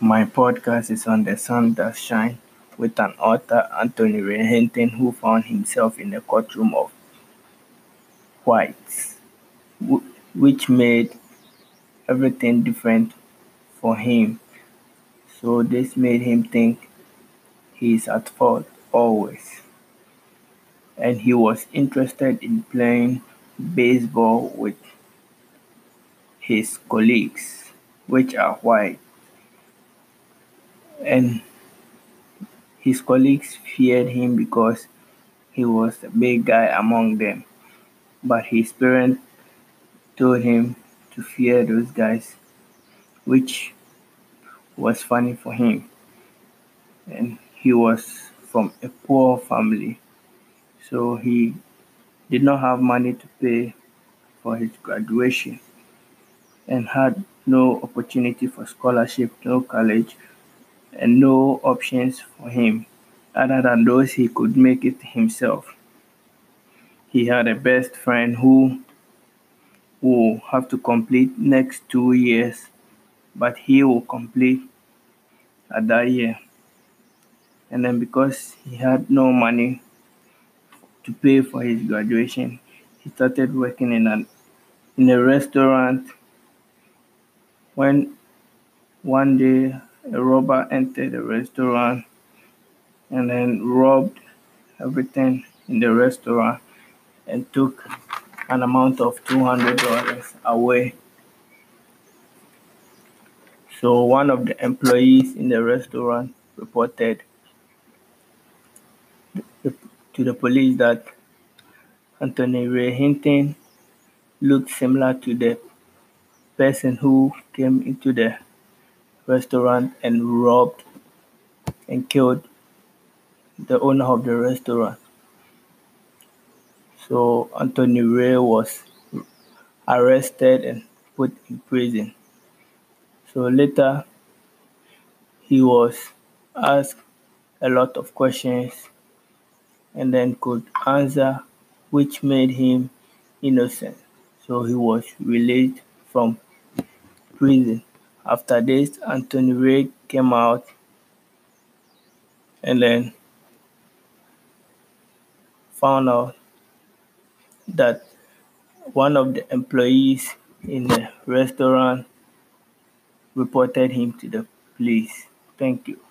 My podcast is on the sun that shine with an author, Anthony Ray who found himself in the courtroom of whites, which made everything different for him. So this made him think he is at fault always. And he was interested in playing baseball with his colleagues, which are white. And his colleagues feared him because he was a big guy among them. But his parents told him to fear those guys, which was funny for him. And he was from a poor family, so he did not have money to pay for his graduation and had no opportunity for scholarship, no college, and no options for him other than those he could make it himself. He had a best friend who will have to complete next two years, but he will complete at that year. And then because he had no money to pay for his graduation, he started working in an in a restaurant when one day a robber entered the restaurant and then robbed everything in the restaurant and took an amount of $200 away. So one of the employees in the restaurant reported to the police that Anthony Ray Hinton looked similar to the person who came into the restaurant and robbed and killed the owner of the restaurant. So Anthony Ray was arrested and put in prison. So later he was asked a lot of questions and then could answer which made him innocent. So he was released from prison. After this, Anthony Ray came out and then found out that one of the employees in the restaurant reported him to the police. Thank you.